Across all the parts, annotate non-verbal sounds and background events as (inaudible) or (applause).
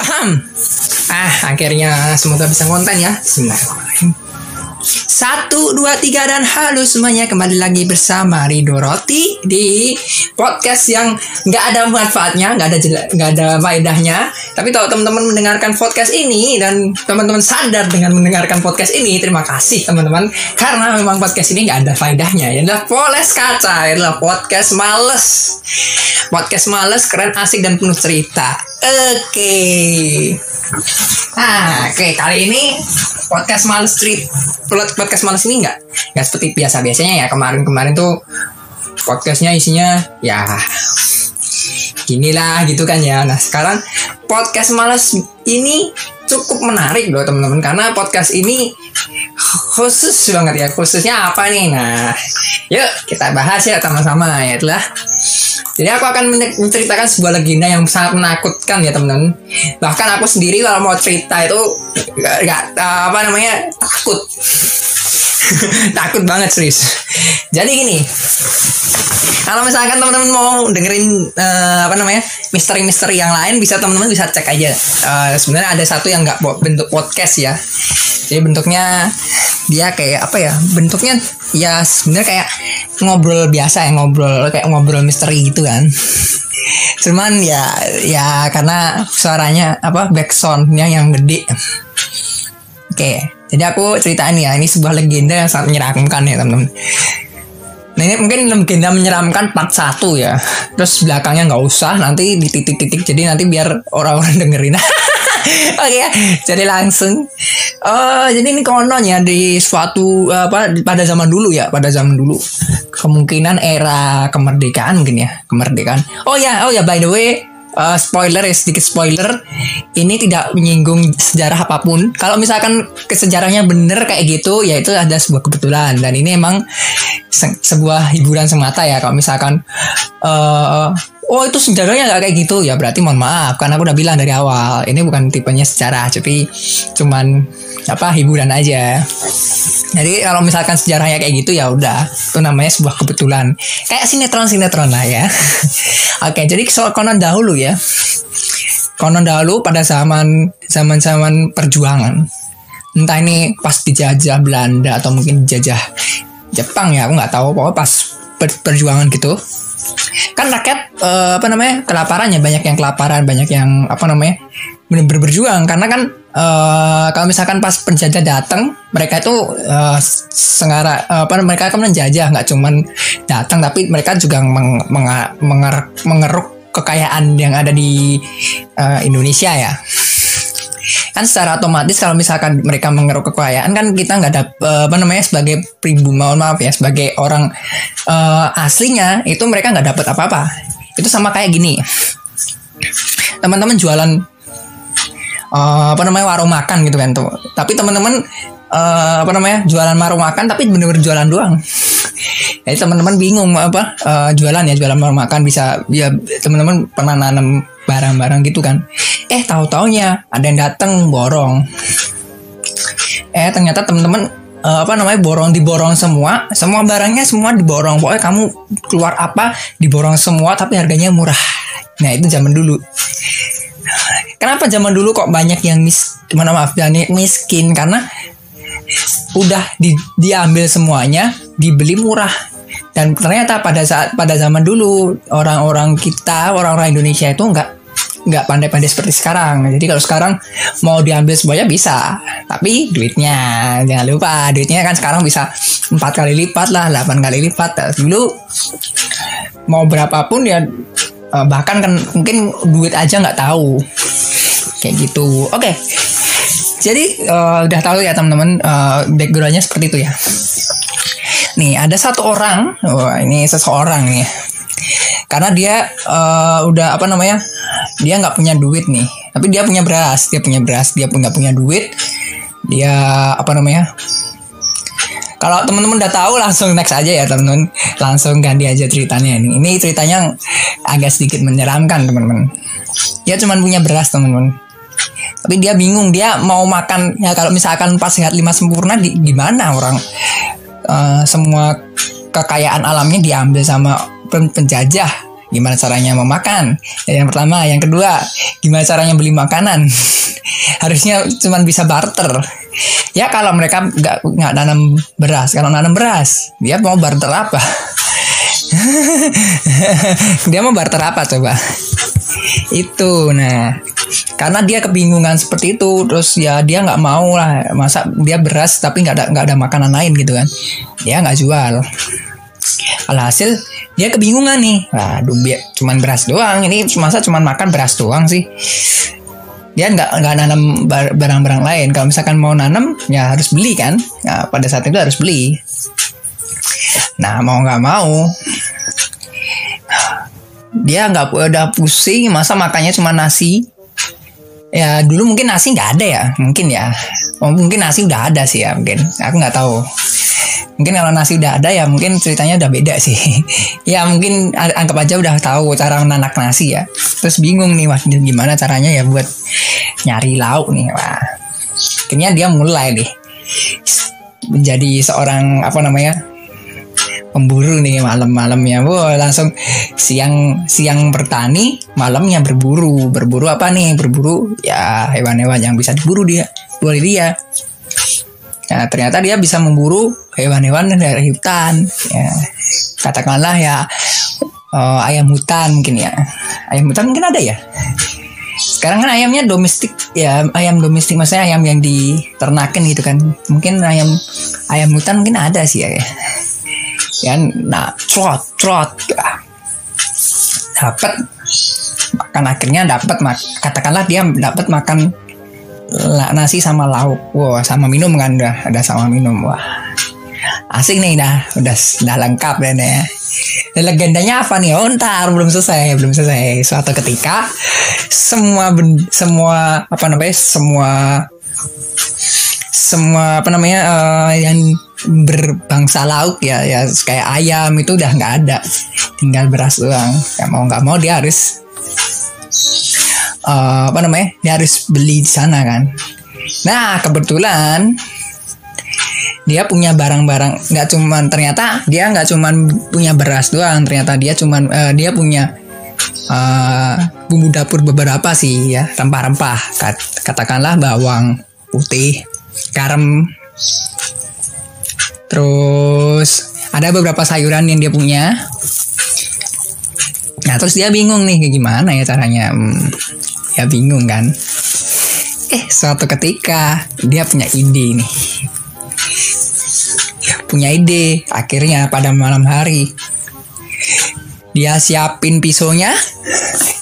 Ahem. Ah, akhirnya semoga bisa konten ya. Bismillahirrahmanirrahim. Satu, dua, tiga, dan halo semuanya. Kembali lagi bersama Rido Roti Di podcast yang nggak ada manfaatnya nggak ada jela- nggak ada faedahnya. Tapi kalau teman-teman mendengarkan podcast ini Dan teman-teman sadar dengan mendengarkan podcast ini Terima kasih teman-teman. Karena memang podcast ini nggak ada faedahnya. Ini adalah Poles Kaca Ini adalah podcast males. Podcast males, keren, asik, dan penuh cerita. Oke. Nah, oke kali ini podcast males street podcast males ini nggak nggak seperti biasa biasanya ya kemarin kemarin tuh podcastnya isinya ya inilah gitu kan ya. Nah sekarang podcast males ini cukup menarik loh teman-teman karena podcast ini khusus banget ya khususnya apa nih nah yuk kita bahas ya sama-sama ya itulah jadi aku akan men- menceritakan sebuah legenda yang sangat menakutkan ya teman-teman. Bahkan aku sendiri kalau mau cerita itu gak, gak, apa namanya takut. (laughs) takut banget serius. Jadi gini, kalau misalkan teman-teman mau dengerin eh, apa namanya misteri-misteri yang lain, bisa teman-teman bisa cek aja. Eh, Sebenarnya ada satu yang nggak bentuk podcast ya. Jadi bentuknya dia kayak apa ya? Bentuknya ya sebenarnya kayak ngobrol biasa ya ngobrol kayak ngobrol misteri gitu kan. Cuman ya ya karena suaranya apa backsoundnya yang gede. Oke, jadi aku ceritain ya ini sebuah legenda yang sangat menyeramkan ya teman-teman. Nah ini mungkin legenda menyeramkan part 1 ya. Terus belakangnya nggak usah Nanti di titik-titik Jadi nanti biar orang-orang dengerin. (laughs) Oke ya Jadi langsung. Oh Jadi ini konon ya Di suatu apa Pada zaman dulu ya Pada zaman dulu. Kemungkinan era kemerdekaan mungkin ya Kemerdekaan. Oh ya Oh ya by the way eh, spoiler ya sedikit spoiler. Ini tidak menyinggung sejarah apa pun. Kalau misalkan kesejarahnya bener kayak gitu ya itu ada sebuah kebetulan. Dan ini emang se- sebuah hiburan semata ya kalau misalkan eh oh itu sejarahnya nggak kayak gitu. Ya berarti mohon maaf karena aku udah bilang dari awal ini bukan tipenya sejarah tapi cuman apa hiburan aja. Jadi kalau misalkan sejarahnya kayak gitu ya udah itu namanya sebuah kebetulan. Kayak sinetron sinetron lah ya. (laughs) Oke jadi soal konon dahulu ya. Konon dahulu pada zaman zaman zaman perjuangan. Entah ini pas dijajah Belanda atau mungkin dijajah Jepang ya aku nggak tahu. Pokoknya pas per- perjuangan gitu kan rakyat eh, apa namanya kelaparannya banyak yang kelaparan banyak yang apa namanya benar-benar berjuang. Karena kan eh, kalau misalkan pas penjajah datang mereka itu eh, sengara eh, apa mereka kan menjajah. Nggak cuman datang tapi mereka juga meng- menga- menger- mengeruk kekayaan yang ada di eh, Indonesia ya kan secara otomatis kalau misalkan mereka mengeruk kekayaan kan kita nggak ada eh, apa namanya sebagai pribumi mohon maaf ya sebagai orang eh, aslinya itu mereka nggak dapat apa-apa. Itu sama kayak gini. Teman-teman jualan eh, apa namanya warung makan gitu kan tuh. Tapi teman-teman eh, apa namanya jualan warung makan tapi bener-bener jualan doang. Jadi teman-teman bingung apa eh, jualan ya jualan warung makan bisa ya teman-teman pernah nanam barang-barang gitu kan. Eh tahu taunya ada yang datang borong. Eh ternyata teman-teman eh, apa namanya borong diborong semua. Semua barangnya semua diborong. Pokoknya kamu keluar apa diborong semua tapi harganya murah. Nah itu zaman dulu. Kenapa zaman dulu kok banyak yang mis mana maaf banyak miskin? Karena udah di, diambil semuanya dibeli murah. Dan ternyata pada saat pada zaman dulu orang-orang kita orang-orang Indonesia itu nggak nggak pandai-pandai seperti sekarang. Jadi kalau sekarang mau diambil semuanya bisa tapi duitnya jangan lupa duitnya kan sekarang bisa empat kali lipat lah 8 kali lipat. Dulu mau berapapun ya eh, bahkan kan mungkin duit aja nggak tahu. Kayak gitu. Oke. Jadi eh, udah tahu ya teman-teman eh, backgroundnya seperti itu ya. Nih ada satu orang wah ini seseorang nih karena dia eh, udah apa namanya dia nggak punya duit nih. Tapi dia punya beras dia punya beras dia punya punya duit dia apa namanya kalau teman-teman udah tahu langsung next aja ya teman-teman langsung ganti aja ceritanya ini ini ceritanya agak sedikit menyeramkan teman-teman dia cuma punya beras teman-teman tapi dia bingung dia mau makan ya kalau misalkan pas sehat lima sempurna di, gimana orang? Eh, semua kekayaan alamnya diambil sama pen- penjajah. Gimana caranya memakan? Yang pertama yang kedua gimana caranya beli makanan? (laughs) Harusnya cuma bisa barter. Ya kalau mereka nggak nggak nanam beras. Kalau nanam beras dia mau barter apa? (laughs) Dia mau barter apa coba? Itu nah. Karena dia kebingungan seperti itu terus ya dia nggak mau lah. Masa dia beras tapi nggak ada nggak ada makanan lain gitu kan. Dia nggak jual alhasil dia kebingungan nih. Biar cuman beras doang. Ini masa cuman makan beras doang sih. Dia nggak nggak nanam bar- barang-barang lain. Kalau misalkan mau nanam ya harus beli kan? Nah, pada saat itu harus beli. Nah mau nggak mau dia nggak udah pusing. Masa makannya cuma nasi? Ya dulu mungkin nasi nggak ada ya? Mungkin ya. Mungkin nasi udah ada sih ya mungkin. Aku nggak tahu mungkin kalau nasi udah ada ya mungkin ceritanya udah beda sih. (laughs) Ya mungkin anggap aja udah tahu cara menanak nasi ya. Terus bingung nih wah gimana caranya ya buat nyari lauk nih wah. Akhirnya dia mulai deh menjadi seorang apa namanya pemburu nih malam-malamnya. Wah langsung siang siang bertani malamnya berburu. Berburu apa nih? Berburu ya hewan-hewan yang bisa diburu dia oleh dia Nah, ternyata dia bisa memburu hewan-hewan dari hutan. Ya, katakanlah ya eh, ayam hutan mungkin ya. Ayam hutan mungkin ada ya. Sekarang kan ayamnya domestik ya, ayam domestik maksudnya ayam yang diternakan gitu kan. Mungkin ayam ayam hutan mungkin ada sih ya. Ya, nah, trot, trot. Dapat makan akhirnya dapat mak- katakanlah dia dapat makan la- nasi sama lauk, wah sama minum kan udah ada sama minum, wah asik nih dah, udah udah lengkap deh nih. ya. Dan legendanya apa nih? Oh ntar belum selesai, belum selesai. Suatu ketika semua ben- semua apa namanya semua semua apa namanya eh, yang berbangsa lauk ya ya kayak ayam itu udah nggak ada tinggal beras doang ya mau nggak mau dia harus eh, apa namanya? Dia harus beli di sana kan. Nah kebetulan dia punya barang-barang nggak cuman ternyata dia nggak cuman punya beras doang. Ternyata dia cuman eh, dia punya eh, bumbu dapur beberapa sih ya. Rempah-rempah. Kat- katakanlah bawang putih garam. Terus ada beberapa sayuran yang dia punya nah terus dia bingung nih gimana ya caranya? Hmm, ya bingung kan. Eh suatu ketika dia punya ide nih. Punya ide akhirnya pada malam hari dia siapin pisaunya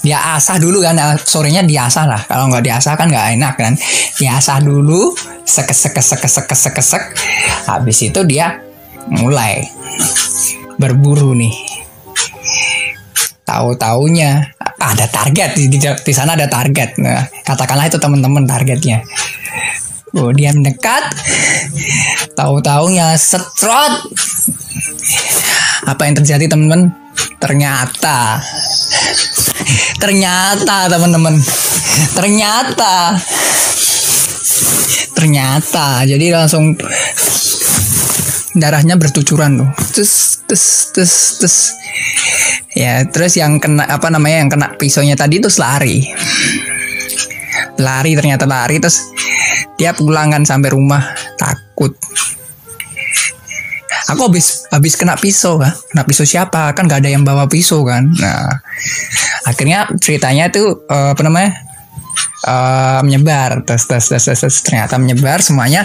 dia asah dulu kan. Nah, sorenya diasah lah kalau nggak diasah kan nggak enak kan. Diasah dulu sekes sekes sekes sekes sekes sek. habis itu dia mulai berburu nih tahu taunya ada target di, di, di sana ada target. Nah katakanlah itu teman-teman targetnya. Oh dia mendekat. Tahu taunya setrot. Apa yang terjadi teman-teman? Ternyata. Ternyata teman-teman. Ternyata. Ternyata. Jadi langsung darahnya bertucuran tuh. Terus terus terus terus ya terus yang kena apa namanya yang kena pisaunya tadi terus lari. Lari ternyata lari terus dia pulang kan sampai rumah takut. Aku habis habis kena pisau kan kena pisau siapa? Kan gak ada yang bawa pisau kan? Nah akhirnya ceritanya tuh eh, apa namanya eh, menyebar. Terus, terus terus terus terus ternyata menyebar semuanya.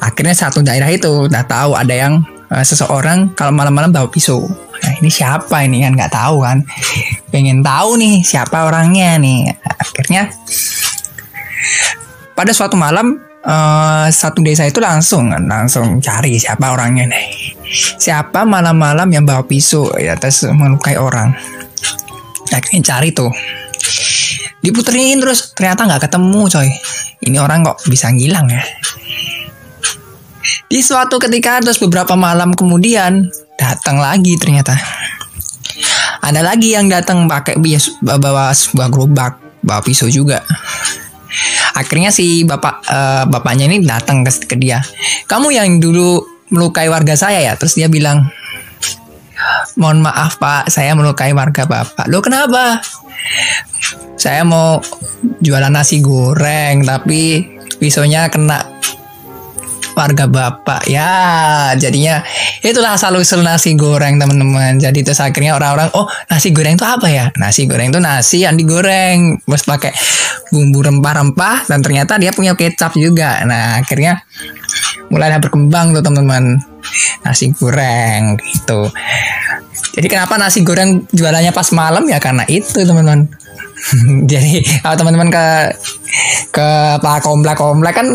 Akhirnya satu daerah itu udah tahu ada yang eh, seseorang kalau malam-malam bawa pisau nah ini siapa ini? Kan nggak tahu kan. Pengen tahu nih siapa orangnya nih. Akhirnya pada suatu malam eh, satu desa itu langsung langsung cari siapa orangnya nih. Siapa malam-malam yang bawa pisau ya terus melukai orang. Akhirnya cari tuh. Diputerin terus ternyata nggak ketemu coy. Ini orang kok bisa ngilang ya? Di suatu ketika terus beberapa malam kemudian datang lagi ternyata. Ada lagi yang datang pakai bias bawa sebuah gerobak bawa pisau juga. Akhirnya si bapak eh, bapaknya ini datang ke, ke dia. Kamu yang dulu melukai warga saya ya? Terus dia bilang mohon maaf pak saya melukai warga bapak. Lo kenapa? Saya mau jualan nasi goreng tapi pisaunya kena warga bapak. Ya jadinya itulah asal usul nasi goreng teman-teman. Jadi terus akhirnya orang-orang oh nasi goreng itu apa ya? Nasi goreng itu nasi yang digoreng. Terus pakai bumbu rempah-rempah dan ternyata dia punya kecap juga. Nah akhirnya mulai berkembang tuh teman-teman. Nasi goreng gitu. Jadi kenapa nasi goreng jualannya pas malam? Ya karena itu teman-teman (laughs) jadi kalau teman-teman ke ke Pak Komplek Komplek kan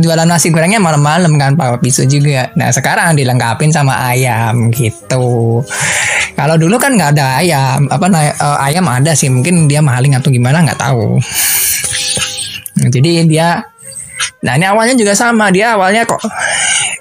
jualan nasi gorengnya malam-malam kan Pak Pisau juga. Nah sekarang dilengkapin sama ayam gitu. Kalau dulu kan nggak ada ayam, apa uh, ayam ada sih mungkin dia maling atau gimana nggak tahu. Jadi dia Nah ini awalnya juga sama dia awalnya kok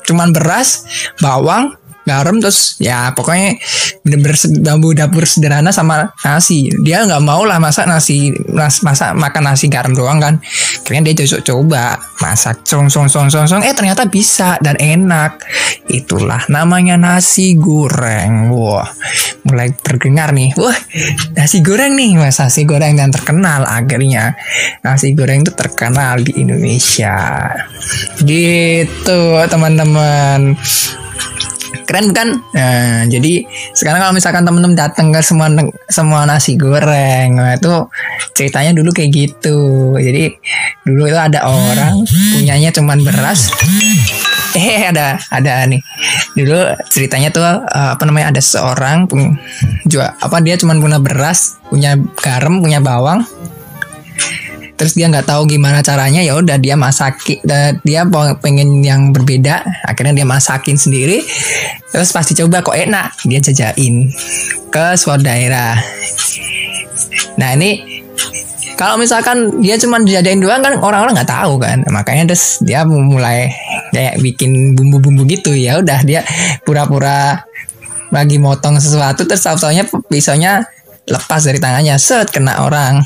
cuman beras, bawang, garam terus ya pokoknya bener-bener bambu dapur sederhana sama nasi. Dia nggak mau lah masak nasi mas, masak makan nasi garam doang kan. Kayaknya dia coba coba masak song song song song song eh ternyata bisa dan enak. Itulah namanya nasi goreng. Wah mulai terdengar nih. Wah nasi goreng nih mas. Nasi goreng dan terkenal akhirnya. Nasi goreng itu terkenal di Indonesia. Gitu teman-teman keren kan? Nah, jadi sekarang kalau misalkan temen-temen datang ke semua semua nasi goreng nah, itu ceritanya dulu kayak gitu. Jadi dulu itu ada orang punyanya cuman beras. (laughs) Eh ada ada nih. Dulu ceritanya tuh uh, apa namanya ada seorang jual apa dia cuman punya beras punya garam punya bawang terus dia nggak tahu gimana caranya ya udah dia masakin dia pengen yang berbeda akhirnya dia masakin sendiri. Terus pasti coba kok enak dia jajain ke suatu daerah. Nah ini kalau misalkan dia cuma dijadiin doang kan orang-orang nggak tahu kan. Makanya terus dia mulai kayak bikin bumbu-bumbu gitu. Ya udah dia pura-pura lagi motong sesuatu terus pisaunya lepas dari tangannya. Set kena orang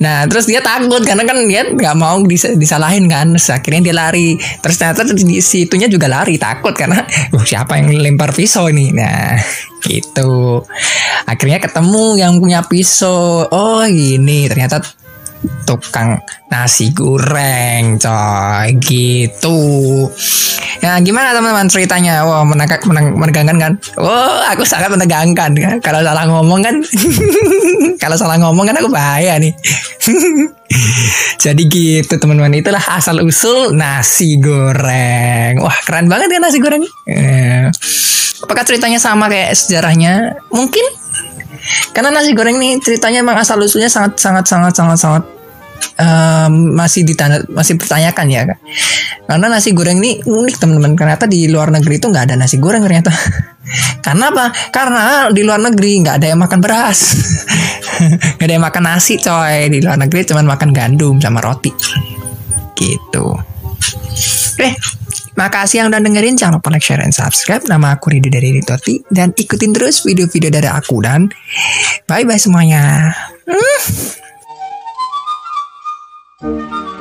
Nah terus dia takut karena kan dia nggak mau dis disalahin kan. Terus akhirnya dia lari. Terus ternyata di situnya juga lari takut karena uh, siapa yang lempar pisau ini. Nah gitu. Akhirnya ketemu yang punya pisau. Oh gini ternyata tukang nasi goreng coy. Gitu. Ya gimana teman-teman ceritanya? Wah wow, menegak, menegangkan kan? Oh aku sangat menegangkan. Kan kalau salah ngomong kan (laughs) kalau salah ngomong kan aku bahaya nih. (laughs) Jadi gitu teman-teman. Itulah asal usul nasi goreng. Wah keren banget ya nasi goreng? Eh, apakah ceritanya sama kayak sejarahnya? Mungkin karena nasi goreng nih ceritanya emang asal usulnya sangat sangat sangat sangat sangat um, masih ditanda masih pertanyakan ya. Karena nasi goreng ini unik teman-teman. Ternyata di luar negeri itu nggak ada nasi goreng ternyata. (laughs) Karena apa? Karena di luar negeri nggak ada yang makan beras, (laughs) nggak ada yang makan nasi coy. Di luar negeri cuma makan gandum sama roti. Gitu. Eh, Makasih yang udah dengerin, jangan lupa like, share, and subscribe. Nama aku Ridi dari Ritoti. Dan ikutin terus video-video dari aku. Dan bye-bye semuanya. Hmm.